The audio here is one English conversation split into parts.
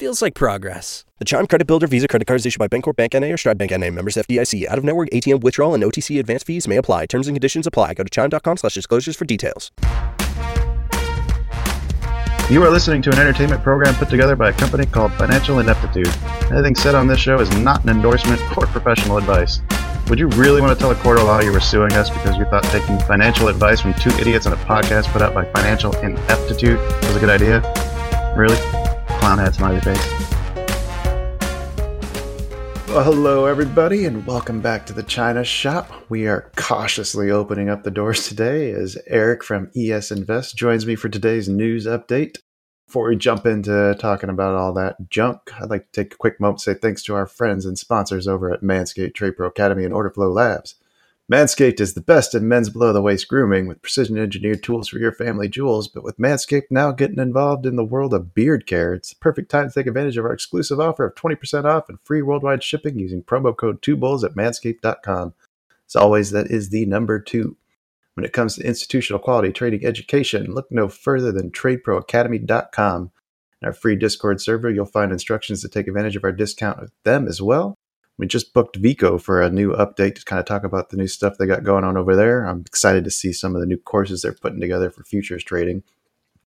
Feels like progress. The Chime Credit Builder Visa Credit Card is issued by Bancorp Bank NA or Stride Bank NA. Members FDIC. Out of network ATM withdrawal and OTC advance fees may apply. Terms and conditions apply. Go to chime.com slash disclosures for details. You are listening to an entertainment program put together by a company called Financial Ineptitude. Anything said on this show is not an endorsement or professional advice. Would you really want to tell a court of law you were suing us because you thought taking financial advice from two idiots on a podcast put out by Financial Ineptitude was a good idea? Really? Clown hat smiley face. Well, hello, everybody, and welcome back to the China Shop. We are cautiously opening up the doors today as Eric from ES Invest joins me for today's news update. Before we jump into talking about all that junk, I'd like to take a quick moment to say thanks to our friends and sponsors over at Manscaped Trade Pro Academy and Orderflow Labs. Manscaped is the best in men's below the waist grooming with precision engineered tools for your family jewels. But with Manscaped now getting involved in the world of beard care, it's the perfect time to take advantage of our exclusive offer of 20% off and free worldwide shipping using promo code 2bulls at manscaped.com. As always, that is the number two. When it comes to institutional quality trading education, look no further than tradeproacademy.com. In our free Discord server, you'll find instructions to take advantage of our discount with them as well. We just booked Vico for a new update to kind of talk about the new stuff they got going on over there. I'm excited to see some of the new courses they're putting together for futures trading.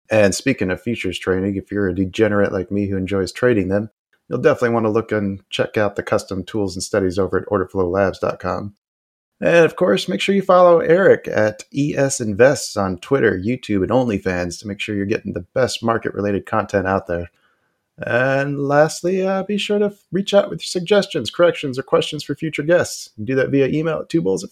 And speaking of futures trading, if you're a degenerate like me who enjoys trading them, you'll definitely want to look and check out the custom tools and studies over at orderflowlabs.com. And of course, make sure you follow Eric at ES Invests on Twitter, YouTube, and OnlyFans to make sure you're getting the best market related content out there. And lastly, uh, be sure to reach out with your suggestions, corrections, or questions for future guests. You can do that via email at twobulls at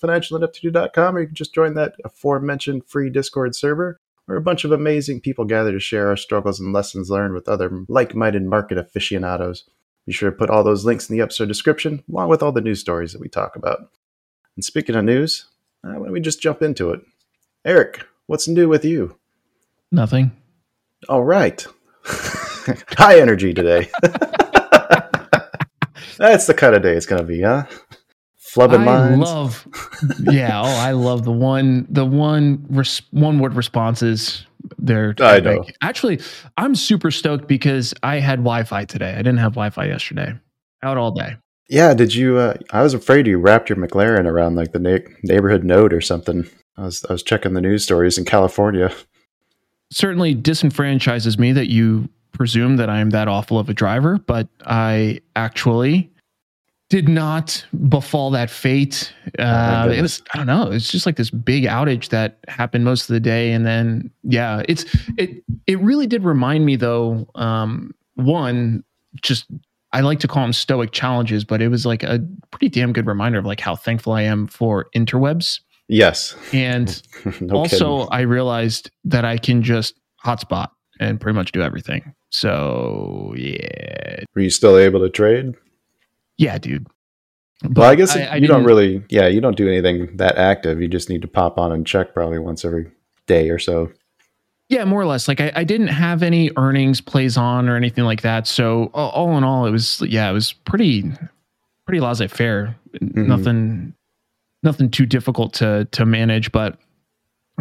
or you can just join that aforementioned free Discord server, where a bunch of amazing people gather to share our struggles and lessons learned with other like minded market aficionados. Be sure to put all those links in the episode description, along with all the news stories that we talk about. And speaking of news, uh, why don't we just jump into it? Eric, what's new with you? Nothing. All right. high energy today. That's the kind of day it's going to be, huh? Flubbing I minds. love, yeah. Oh, I love the one, the one, res, one word responses. They're I know. Actually, I'm super stoked because I had Wi-Fi today. I didn't have Wi-Fi yesterday. Out all day. yeah, did you? Uh, I was afraid you wrapped your McLaren around like the na- neighborhood node or something. I was I was checking the news stories in California. Certainly disenfranchises me that you presume that I am that awful of a driver, but I actually did not befall that fate. Uh, it was I don't know. It's just like this big outage that happened most of the day, and then yeah, it's it it really did remind me though. Um, one, just I like to call them stoic challenges, but it was like a pretty damn good reminder of like how thankful I am for interwebs. Yes. And no also, kidding. I realized that I can just hotspot and pretty much do everything. So yeah, Were you still able to trade? yeah, dude. well, I guess I- I you don't didn't- really. Yeah, you don't do anything that active. You just need to pop on and check probably once every day or so. Yeah, more or less. Like I, I didn't have any earnings plays on or anything like that. So all, all in all, it was yeah, it was pretty pretty laissez faire. Mm-hmm. Nothing nothing too difficult to to manage, but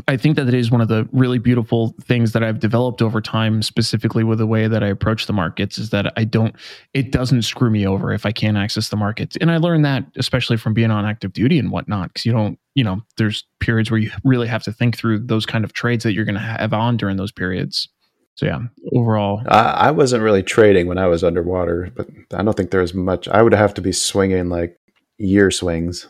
I think that it is one of the really beautiful things that I've developed over time, specifically with the way that I approach the markets, is that I don't, it doesn't screw me over if I can't access the markets. And I learned that especially from being on active duty and whatnot, because you don't, you know, there's periods where you really have to think through those kind of trades that you're going to have on during those periods. So yeah, overall, I, I wasn't really trading when I was underwater, but I don't think there was much. I would have to be swinging like year swings.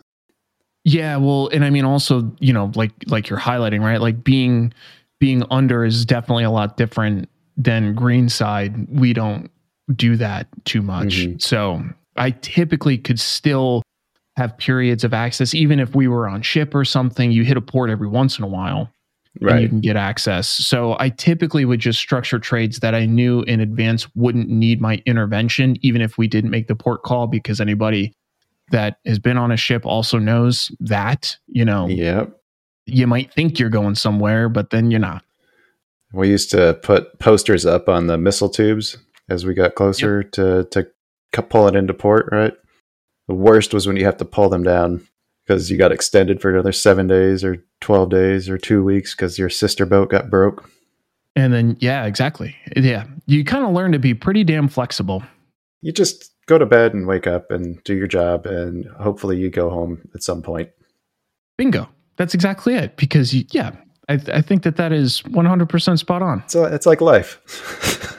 Yeah, well, and I mean also, you know, like like you're highlighting, right? Like being being under is definitely a lot different than green side. We don't do that too much. Mhm. So I typically could still have periods of access. Even if we were on ship or something, you hit a port every once in a while and you can get access. So I typically would just structure trades that I knew in advance wouldn't need my intervention, even if we didn't make the port call, because anybody that has been on a ship also knows that, you know, Yep. you might think you're going somewhere, but then you're not. We used to put posters up on the missile tubes as we got closer to to pull it into port. Right. The worst was when you have to pull them down because you got extended for another seven days or twelve days or two weeks because your sister boat got broke. And then, yeah, exactly. Yeah. You kind of learn to be pretty damn flexible. You just go to bed and wake up and do your job, and hopefully you go home at some point. Bingo. That's exactly it. Because, you, yeah, I, I think that that is 100% spot on. So it's like life.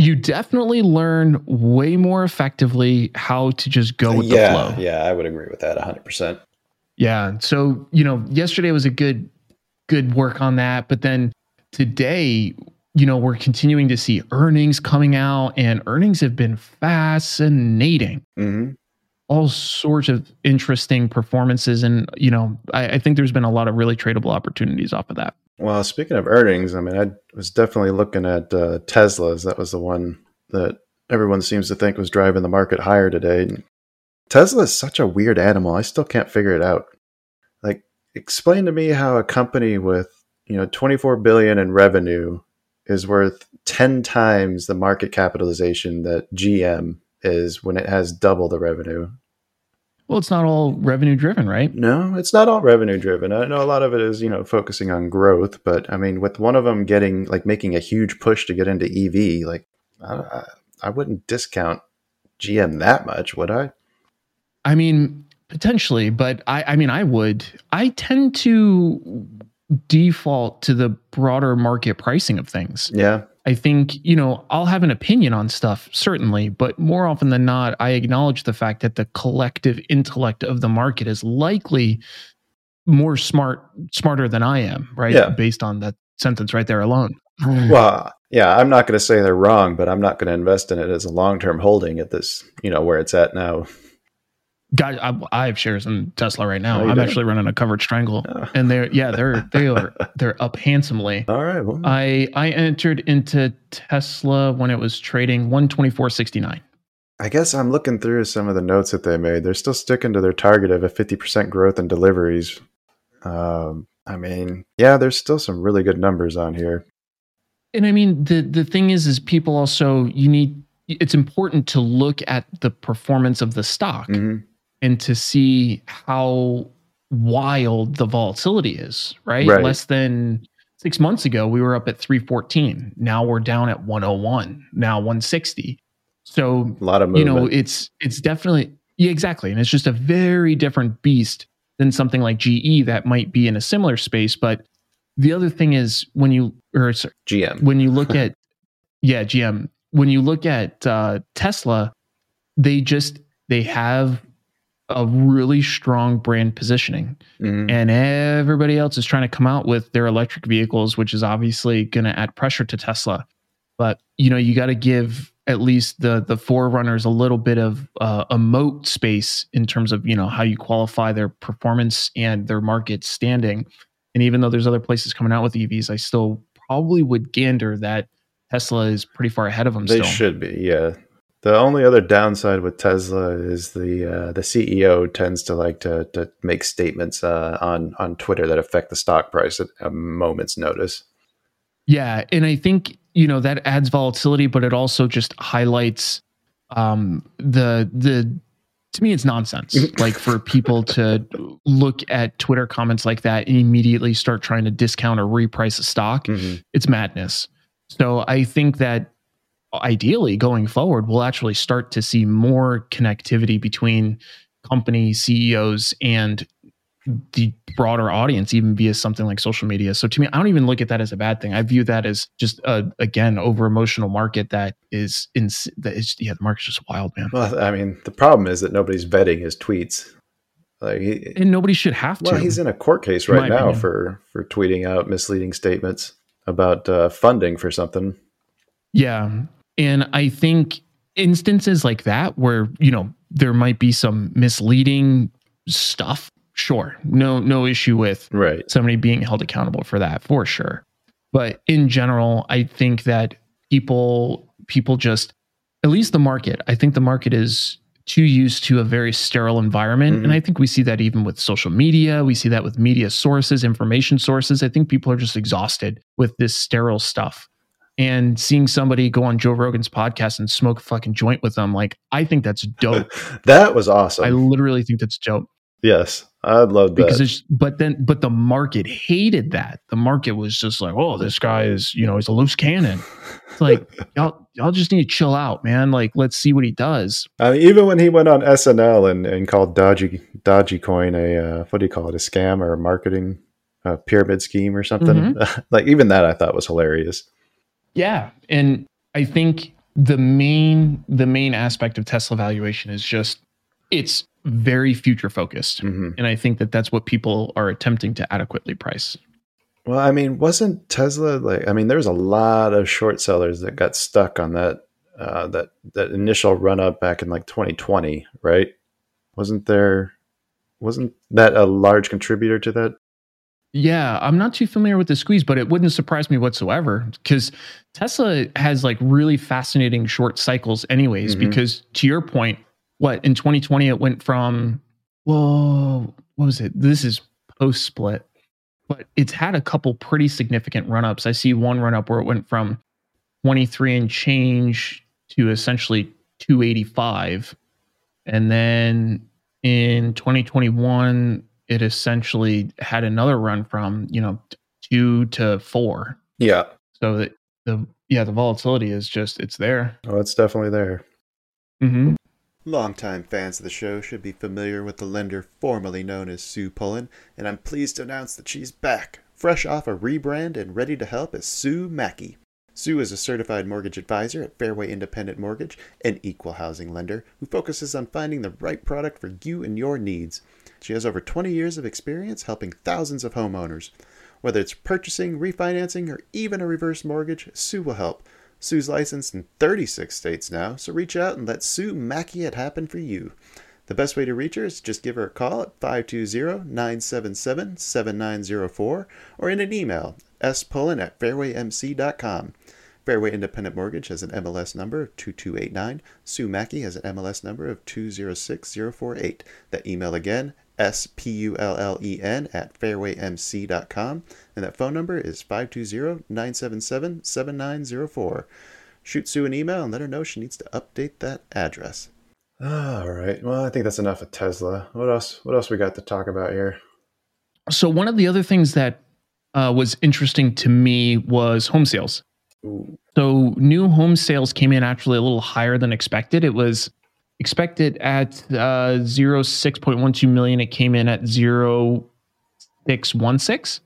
You definitely learn way more effectively how to just go with yeah, the flow. yeah, I would agree with that hundred percent. Yeah. So, you know, yesterday was a good good work on that, but then today, you know, we're continuing to see earnings coming out and earnings have been fascinating. hmm All sorts of interesting performances and, you know, I, I think there's been a lot of really tradable opportunities off of that. Well, speaking of earnings, I mean, I was definitely looking at uh, Tesla's. That was the one that everyone seems to think was driving the market higher today. And Tesla is such a weird animal. I still can't figure it out. Like, explain to me how a company with you know 24 billion in revenue is worth 10 times the market capitalization that GM is when it has double the revenue. Well, it's not all revenue driven, right? No, it's not all revenue driven. I know a lot of it is, you know, focusing on growth, but I mean, with one of them getting like making a huge push to get into EV, like I, I, wouldn't discount GM that much, would I? I mean, potentially, but I, I mean, I would. I tend to default to the broader market pricing of things. Yeah, I think, you know, I'll have an opinion on stuff, certainly, but more often than not, I acknowledge the fact that the collective intellect of the market is likely more smart, smarter than I am, right? Yeah. Based on that sentence right there alone. Well, yeah, I'm not going to say they're wrong, but I'm not going to invest in it as a long term holding at this, you know, where it's at now. God, I, I have shares in Tesla right now. Oh, I'm actually running a covered strangle, Oh. and they're yeah, they're they are they're up handsomely. All right. Well, I I entered into Tesla when it was trading 124.69. I guess I'm looking through some of the notes that they made. They're still sticking to their target of a 50% growth in deliveries. Um, I mean, yeah, there's still some really good numbers on here. And I mean the the thing is is people also you need it's important to look at the performance of the stock hmm and to see how wild the volatility is, right? Right. Less than 6 months ago we were up at 314. Now we're down at 101, now 160. So A lot of movement. you know it's it's definitely yeah exactly and it's just a very different beast than something like ge that might be in a similar space but the other thing is when you or sorry, GM. when you look at yeah gm when you look at uh, tesla they just they have a really strong brand positioning Mhm. and everybody else is trying to come out with their electric vehicles which is obviously going to add pressure to tesla but you know you got to give at least the the forerunners a little bit of uh, a moat space in terms of you know how you qualify their performance and their market standing and even though there's other places coming out with evs i still probably would gander that tesla is pretty far ahead of them They still should be, yeah. The only other downside with Tesla is the uh, the CEO tends to like to to make statements uh, on on Twitter that affect the stock price at a moment's notice. Yeah, and I think you know that adds volatility, but it also just highlights um, the the. To me, it's nonsense. like for people to look at Twitter comments like that and immediately start trying to discount or reprice a stock, Mhm. it's madness. So I think that ideally going forward, we'll actually start to see more connectivity between company CEOs and the broader audience, even via something like social media. So to me, I don't even look at that as a bad thing. I view that as just a again over emotional market that is in that is yeah, the market's just wild, man. Well, I mean, the problem is that nobody's vetting his tweets. Like, he, And nobody should have to. well, he's in a court case right now opinion. for for tweeting out misleading statements about uh, funding for something. Yeah. And I think instances like that where, you know, there might be some misleading stuff. Sure. No no issue with Right. somebody being held accountable for that for sure. But in general, I think that people people just at least the market, I think the market is too used to a very sterile environment. Mhm. And I think we see that even with social media. We see that with media sources, information sources. I think people are just exhausted with this sterile stuff. And seeing somebody go on Joe Rogan's podcast and smoke a fucking joint with them, like, I think that's dope. that was awesome. I literally think that's dope yes, I love that. because it's but then but the market hated that the market was just like oh this guy is you know he's a loose cannon it's like y'all y'all just need to chill out man like let's see what he does I mean, even when he went on SNL and, and called Dodgy Dodgy Coin a uh, what do you call it a scam or a marketing uh, pyramid scheme or something, like even that I thought was hilarious. Yeah and i think the main the main aspect of tesla valuation is just it's very future focused hmm and i think that that's what people are attempting to adequately price Well, I mean, wasn't Tesla like? I mean, there was a lot of short sellers that got stuck on that uh, that that initial run up back in like 2020, right? Wasn't there? Wasn't that a large contributor to that? Yeah, I'm not too familiar with the squeeze, but it wouldn't surprise me whatsoever because Tesla has like really fascinating short cycles, anyways. Mhm. Because to your point, what in 2020 it went from, whoa, what was it? This is post split, but it's had a couple pretty significant run ups. I see one run up where it went from 23 and change to essentially 285. And then in 2021, it essentially had another run from, you know, two to four. Yeah, So that the, yeah, the volatility is just, it's there. oh, it's definitely there. Mm-hmm. Longtime fans of the show should be familiar with the lender formerly known as Sue Pullen, and I'm pleased to announce that she's back, fresh off a rebrand and ready to help as Sue Mackey. Sue is a certified mortgage advisor at Fairway Independent Mortgage, an equal housing lender who focuses on finding the right product for you and your needs. She has over 20 years of experience helping thousands of homeowners. Whether it's purchasing, refinancing, or even a reverse mortgage, Sue will help. Sue's licensed in 36 states now, so reach out and let Sue Mackey it happen for you. The best way to reach her is just give her a call at 520-977-7904 or in an email, spullen at fairwaymc.com. Fairway Independent Mortgage has an MLS number of 2289. Sue Mackey has an MLS number of 206048. That email again, S-P-U-L-L-E-N at fairwaymc.com. And that phone number is 520-977-7904. Shoot Sue an email and let her know she needs to update that address. All right. Well, I think that's enough of Tesla. What else? What else we got to talk about here? So one of the other things that uh, was interesting to me was home sales. Ooh. So new home sales came in actually a little higher than expected. It was expected at uh, 06.12 million. It came in at 0616.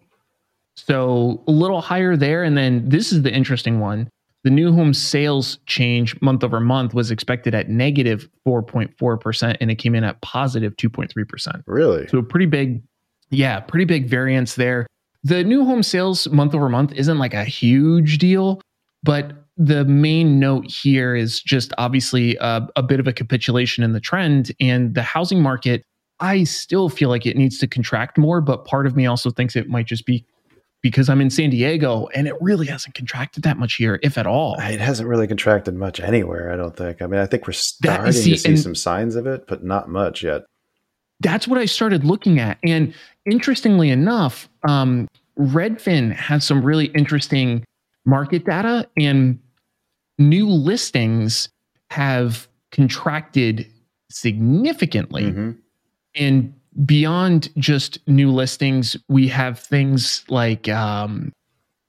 So a little higher there. And then this is the interesting one. The new home sales change month over month was expected at negative 4.4%, and it came in at positive 2.3%. Really? So a pretty big, yeah, pretty big variance there. The new home sales month over month isn't like a huge deal, but the main note here is just obviously a, a bit of a capitulation in the trend and the housing market. I still feel like it needs to contract more, but part of me also thinks it might just be because I'm in San Diego and it really hasn't contracted that much here, if at all. It hasn't really contracted much anywhere, I don't think. I mean, I think we're That- starting see, to see some signs of it, but not much yet. that's what I started looking at. And interestingly enough, um, Redfin has some really interesting market data, and new listings have contracted significantly. Mhm. And beyond just new listings, we have things like um,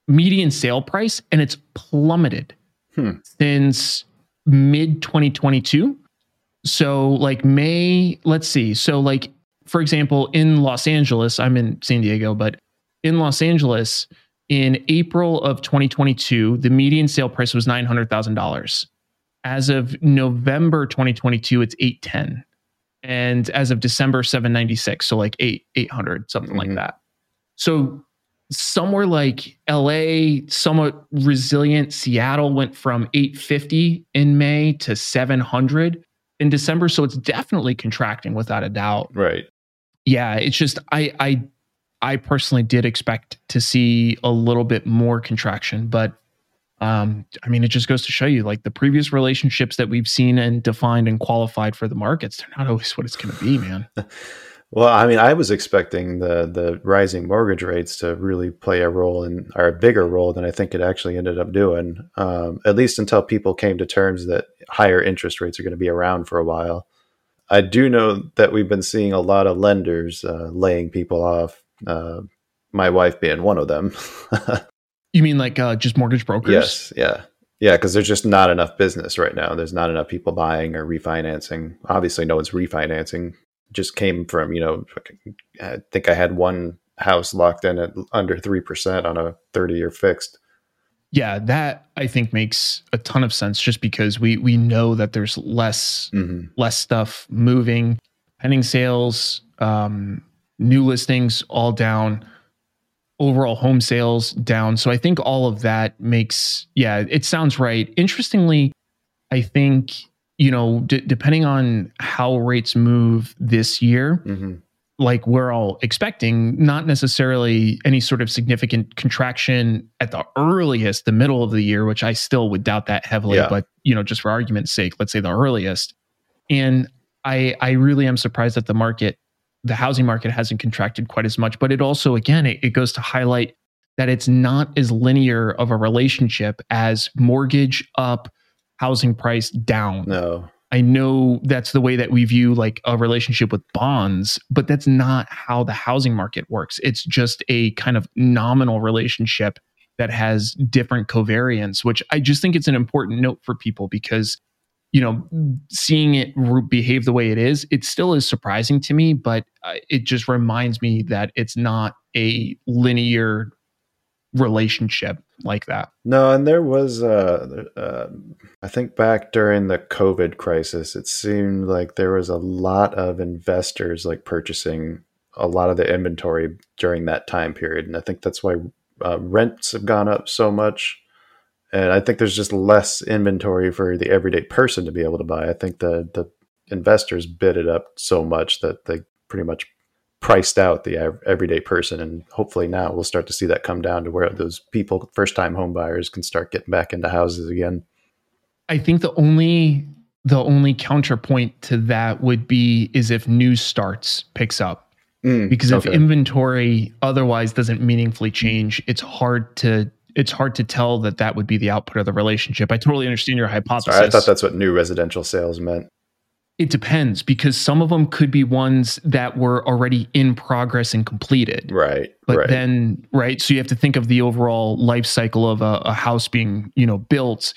median sale price, and it's plummeted Hmm. since mid 2022. So, like May, let's see. So, like, for example, in Los Angeles, I'm in San Diego, but in Los Angeles, in April of 2022, the median sale price was $900,000. As of November 2022, it's 810 and as of December 796 so like 8 800 something like Mhm. that so somewhere like LA somewhat resilient Seattle went from 850 in May to 700 in December, so it's definitely contracting without a doubt. Right. Yeah, it's just I I I personally did expect to see a little bit more contraction, but um, I mean, it just goes to show you like the previous relationships that we've seen and defined and qualified for the markets, they're not always what it's going to be, man. well, I mean, I was expecting the the rising mortgage rates to really play a role in or a bigger role than I think it actually ended up doing. Um, at least until people came to terms that higher interest rates are going to be around for a while. I do know that we've been seeing a lot of lenders uh, laying people off. Uh, my wife being one of them. You mean like uh, just mortgage brokers? Yes, yeah, yeah. Because there's just not enough business right now. There's not enough people buying or refinancing. Obviously, no one's refinancing. Just came from you know, I think I had one house locked in at under three percent on a thirty year fixed. Yeah, that I think makes a ton of sense. Just because we we know that there's less mm-hmm. less stuff moving, pending sales, um, new listings all down overall home sales down. So I think all of that makes, yeah, it sounds right. Interestingly, I think, you know, d- depending on how rates move this year, mm-hmm. like we're all expecting, not necessarily any sort of significant contraction at the earliest, the middle of the year, which I still would doubt that heavily, yeah. but, you know, just for argument's sake, let's say the earliest. And I, I really am surprised that the market the housing market hasn't contracted quite as much. But it also, again, it, it goes to highlight that it's not as linear of a relationship as mortgage up, housing price down. No. I know that's the way that we view like a relationship with bonds, but that's not how the housing market works. It's just a kind of nominal relationship that has different covariance, which I just think it's an important note for people because you know, seeing it behave the way it is, it still is surprising to me, but uh, it just reminds me that it's not a linear relationship like that. No, and there was, uh, uh, I think back during the COVID crisis, it seemed like there was a lot of investors like purchasing a lot of the inventory during that time period. And I think that's why uh, rents have gone up so much and I think there's just less inventory for the everyday person to be able to buy. I think the the investors bid it up so much that they pretty much priced out the everyday person, and hopefully now we'll start to see that come down to where those people, first time home buyers, can start getting back into houses again. I think the only the only counterpoint to that would be is if new starts picks up. Mm, because if inventory otherwise doesn't meaningfully change, it's hard to it's hard to tell that that would be the output of the relationship. I totally understand your hypothesis. Sorry, I thought that's what new residential sales meant. It depends because some of them could be ones that were already in progress and completed. Right. But right. then, right. So you have to think of the overall life cycle of a, a house being, you know, built.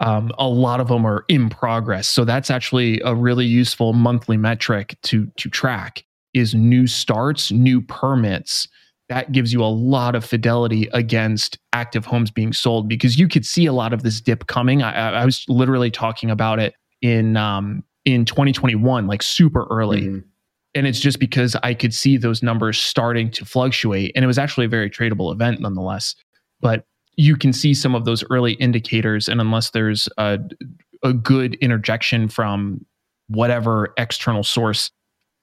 Um, a lot of them are in progress. So that's actually a really useful monthly metric to to track is new starts, new permits that gives you a lot of fidelity against active homes being sold because you could see a lot of this dip coming. I, I was literally talking about it in um, in 2021, like super early. Mm-hmm. And it's just because I could see those numbers starting to fluctuate. And it was actually a very tradable event nonetheless. But you can see some of those early indicators. And unless there's a, a good interjection from whatever external source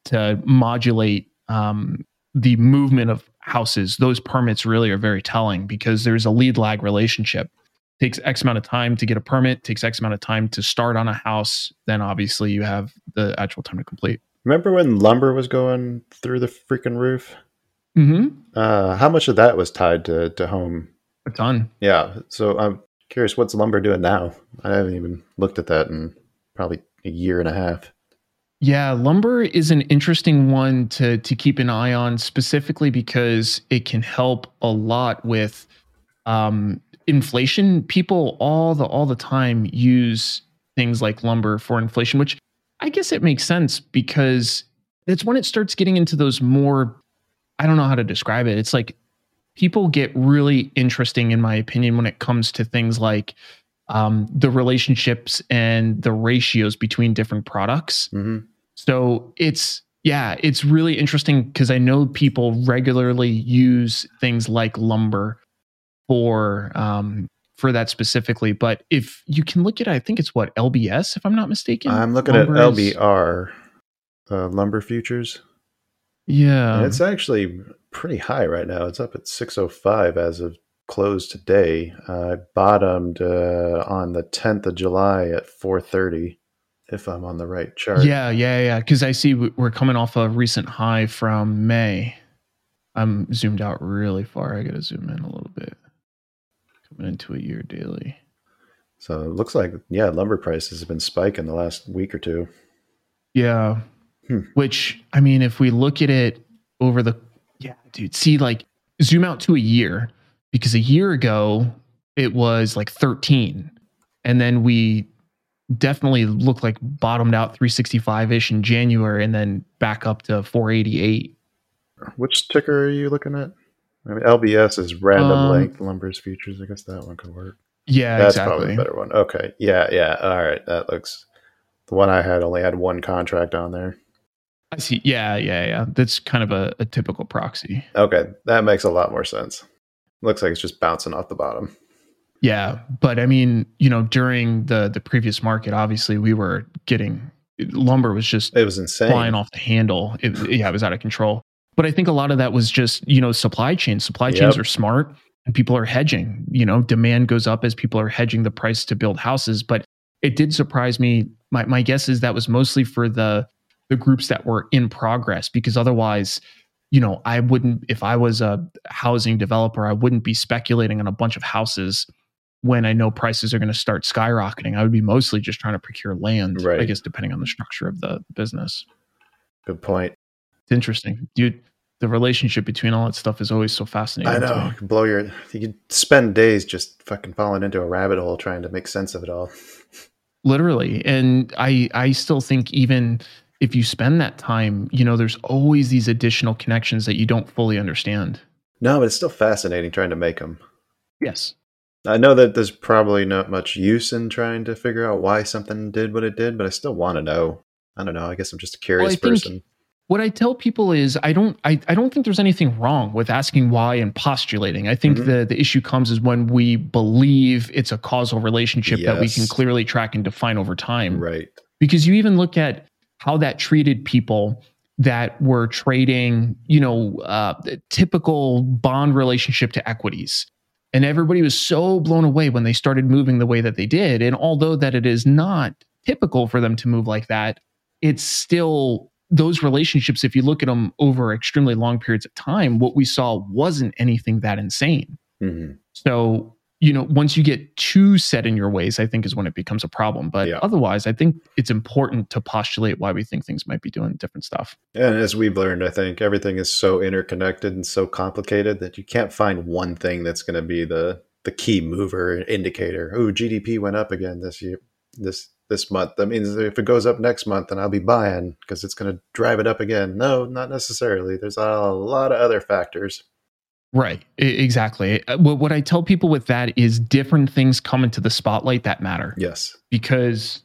to modulate um, the movement of houses, those permits really are very telling because there's a lead lag relationship. It takes X amount of time to get a permit, takes X amount of time to start on a house, then obviously you have the actual time to complete. Remember when lumber was going through the freaking roof? Mm-hmm. Uh, how much of that was tied to, to home? A ton. Yeah. So I'm curious, what's lumber doing now? I haven't even looked at that in probably a year and a half. Yeah, lumber is an interesting one to to keep an eye on specifically because it can help a lot with um, inflation. People all the all the time use things like lumber for inflation, which I guess it makes sense because it's when it starts getting into those more I don't know how to describe it. It's like people get really interesting in my opinion when it comes to things like um, the relationships and the ratios between different products. Mm-hmm. So it's yeah, it's really interesting because I know people regularly use things like lumber for um, for that specifically, but if you can look at, I think it's what LBS, if I'm not mistaken. I'm looking Lumber at LBR, uh, lumber futures. Yeah, And it's actually pretty high right now. It's up at 605 as of close today. Uh, I bottomed uh, on the 10th of July at 430, if I'm on the right chart. Yeah, yeah, yeah. Because I see we- we're coming off a recent high from May. I'm zoomed out really far. I got to zoom in a little bit. Coming into a year daily. So it looks like, yeah, lumber prices have been spiking the last week or two. Yeah. Hmm. Which, I mean, if we look at it over the, yeah, dude, see, like, zoom out to a year because a year ago it was like 13. And then we definitely looked like bottomed out 365 ish in January and then back up to 488. Which ticker are you looking at? I mean, LBS is random Um, length lumbers futures. I guess that one could work. Yeah, That's probably a better one. Okay. Yeah, yeah. All right. That looks. The one I had only had one contract on there. I see. Yeah, yeah, yeah. That's kind of a, a typical proxy. Okay, that makes a lot more sense. Looks like it's just bouncing off the bottom. Yeah, but I mean, you know, during the the previous market, obviously we were getting lumber was just It was insane. flying off the handle. It, yeah, it was out of control. But I think a lot of that was just you know supply chains. Supply chains Yep. are smart, and people are hedging. You know, demand goes up as people are hedging the price to build houses. But it did surprise me. My my guess is that was mostly for the the groups that were in progress because otherwise you know i wouldn't if i was a housing developer i wouldn't be speculating on a bunch of houses when i know prices are going to start skyrocketing i would be mostly just trying to procure land i guess depending on the structure of the business Good point. it's interesting dude the relationship between all that stuff is always so fascinating I know. You blow your. You could spend days just fucking falling into a rabbit hole trying to make sense of it all. literally and i i still think even if you spend that time you know there's always these additional connections that you don't fully understand No, but it's still fascinating trying to make them. yes I know that there's probably not much use in trying to figure out why something did what it did, but I still want to know. I don't know. I guess I'm just a curious think- person. what I tell people is I don't I, I don't think there's anything wrong with asking why and postulating. I think Mhm. the the issue comes is when we believe it's a causal relationship that we can clearly track and define over time. Right. Because you even look at how that treated people that were trading, you know, uh, typical bond relationship to equities. And everybody was so blown away when they started moving the way that they did. And although that it is not typical for them to move like that, it's still those relationships, if you look at them over extremely long periods of time, what we saw wasn't anything that insane. hmm So, you know, once you get too set in your ways, I think is when it becomes a problem. But Yeah. otherwise, I think it's important to postulate why we think things might be doing different stuff. And as we've learned, I think everything is so interconnected and so complicated that you can't find one thing that's going to be the the key mover indicator. Oh, GDP went up again this year, this this month. That means if it goes up next month, then I'll be buying because it's going to drive it up again. No, not necessarily. There's a lot of other factors. Right. Exactly. Uh, What, what I tell people with that is different things come into the spotlight that matter. Yes. because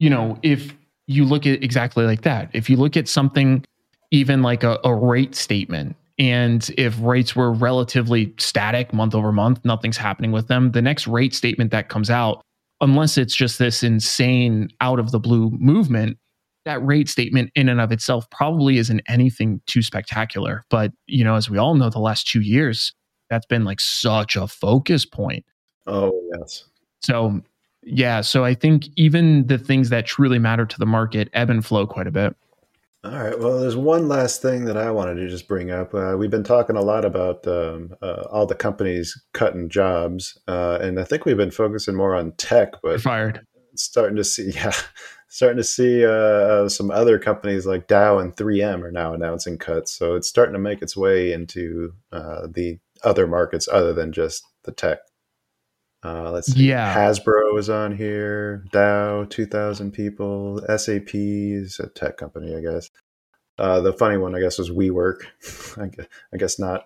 you know if you look at exactly like that if you look at something even like a, a rate statement and if rates were relatively static month over month nothing's happening with them the next rate statement that comes out unless it's just this insane out of the blue movement that rate statement in and of itself probably isn't anything too spectacular but you know as we all know the last two years that's been like such a focus point Oh, yes. so, yeah, so I think even the things that truly matter to the market ebb and flow quite a bit. All right. Well, there's one last thing that I wanted to just bring up. Uh, we've been talking a lot about um, uh, all the companies cutting jobs, uh, and I think we've been focusing more on tech, You're but fired. starting to see, yeah, starting to see uh, uh, some other companies like Dow and 3M are now announcing cuts. So it's starting to make its way into uh, the other markets other than just the tech. Uh, let's see. Yeah. Hasbro is on here. Dow, 2,000 people. SAP is a tech company, I guess. Uh, the funny one, I guess, was WeWork. I guess, I guess not.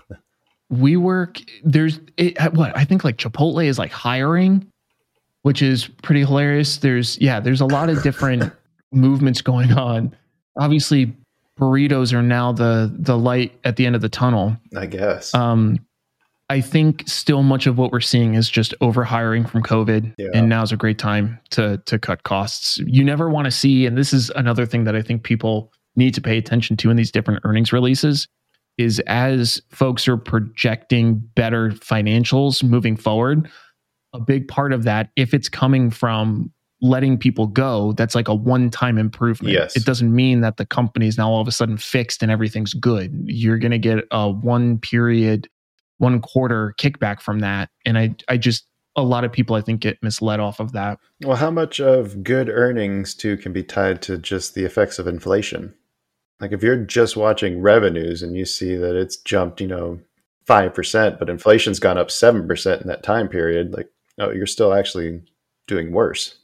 WeWork, there's it, what I think like Chipotle is like hiring, which is pretty hilarious. There's yeah, there's a lot of different movements going on. Obviously, burritos are now the the light at the end of the tunnel. I guess. Um, I think still much of what we're seeing is just overhiring from COVID, Yeah. and now's a great time to to cut costs. You never want to see, and this is another thing that I think people need to pay attention to in these different earnings releases, is as folks are projecting better financials moving forward, a big part of that, if it's coming from letting people go, that's like a one-time improvement. Yes. It doesn't mean that the company is now all of a sudden fixed and everything's good. You're going to get a one period one quarter kickback from that. And I, I just, a lot of people I think get misled off of that. Well, how much of good earnings too can be tied to just the effects of inflation? Like if you're just watching revenues and you see that it's jumped, you know, five percent, but inflation's gone up seven percent in that time period, like no, you're still actually doing worse.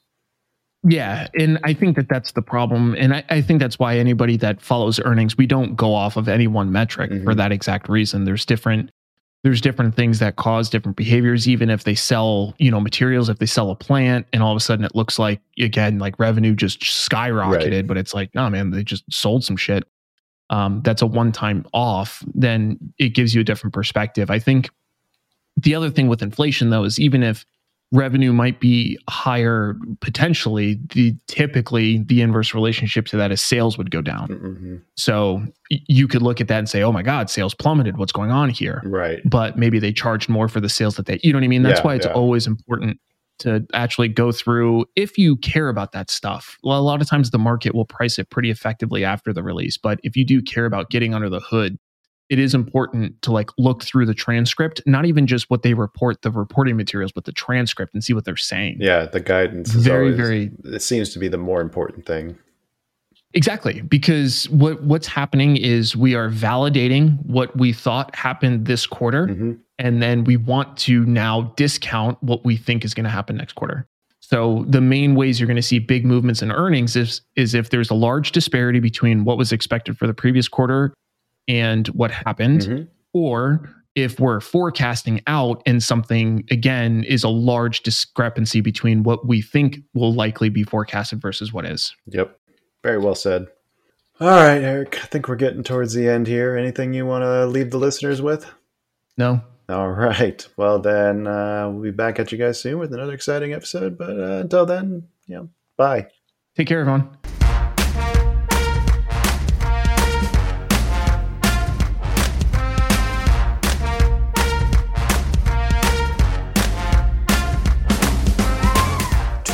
Yeah. And I think that that's the problem. And I, I think that's why anybody that follows earnings, we don't go off of any one metric for Mhm. that exact reason. There's different, there's different things that cause different behaviors, even if they sell, you know, materials, if they sell a plant and all of a sudden it looks like, again, like revenue just skyrocketed, Right. but it's like, no, man, they just sold some shit. Um, that's a one time off, then it gives you a different perspective. I think the other thing with inflation, though, is even if revenue might be higher potentially, the typically the inverse relationship to that is sales would go down. hmm So you could look at that and say, "Oh my God, sales plummeted. What's going on here?" Right. But maybe they charged more for the sales that they, you know what I mean? That's Yeah, why it's yeah. always important to actually go through if you care about that stuff. Well, a lot of times the market will price it pretty effectively after the release, but if you do care about getting under the hood, it is important to like look through the transcript, not even just what they report, the reporting materials, but the transcript and see what they're saying. Yeah, the guidance is Very, always, very- It seems to be the more important thing. Exactly, because what what's happening is we are validating what we thought happened this quarter, hmm and then we want to now discount what we think is going to happen next quarter. So the main ways you're going to see big movements in earnings is is if there's a large disparity between what was expected for the previous quarter and what happened, hmm or if we're forecasting out and something again is a large discrepancy between what we think will likely be forecasted versus what is. Yep. Very well said. All right, Eric. I think we're getting towards the end here. Anything you want to leave the listeners with? No, All right. Well, then uh, we'll be back at you guys soon with another exciting episode. But uh, until then, yeah, bye. take care, everyone.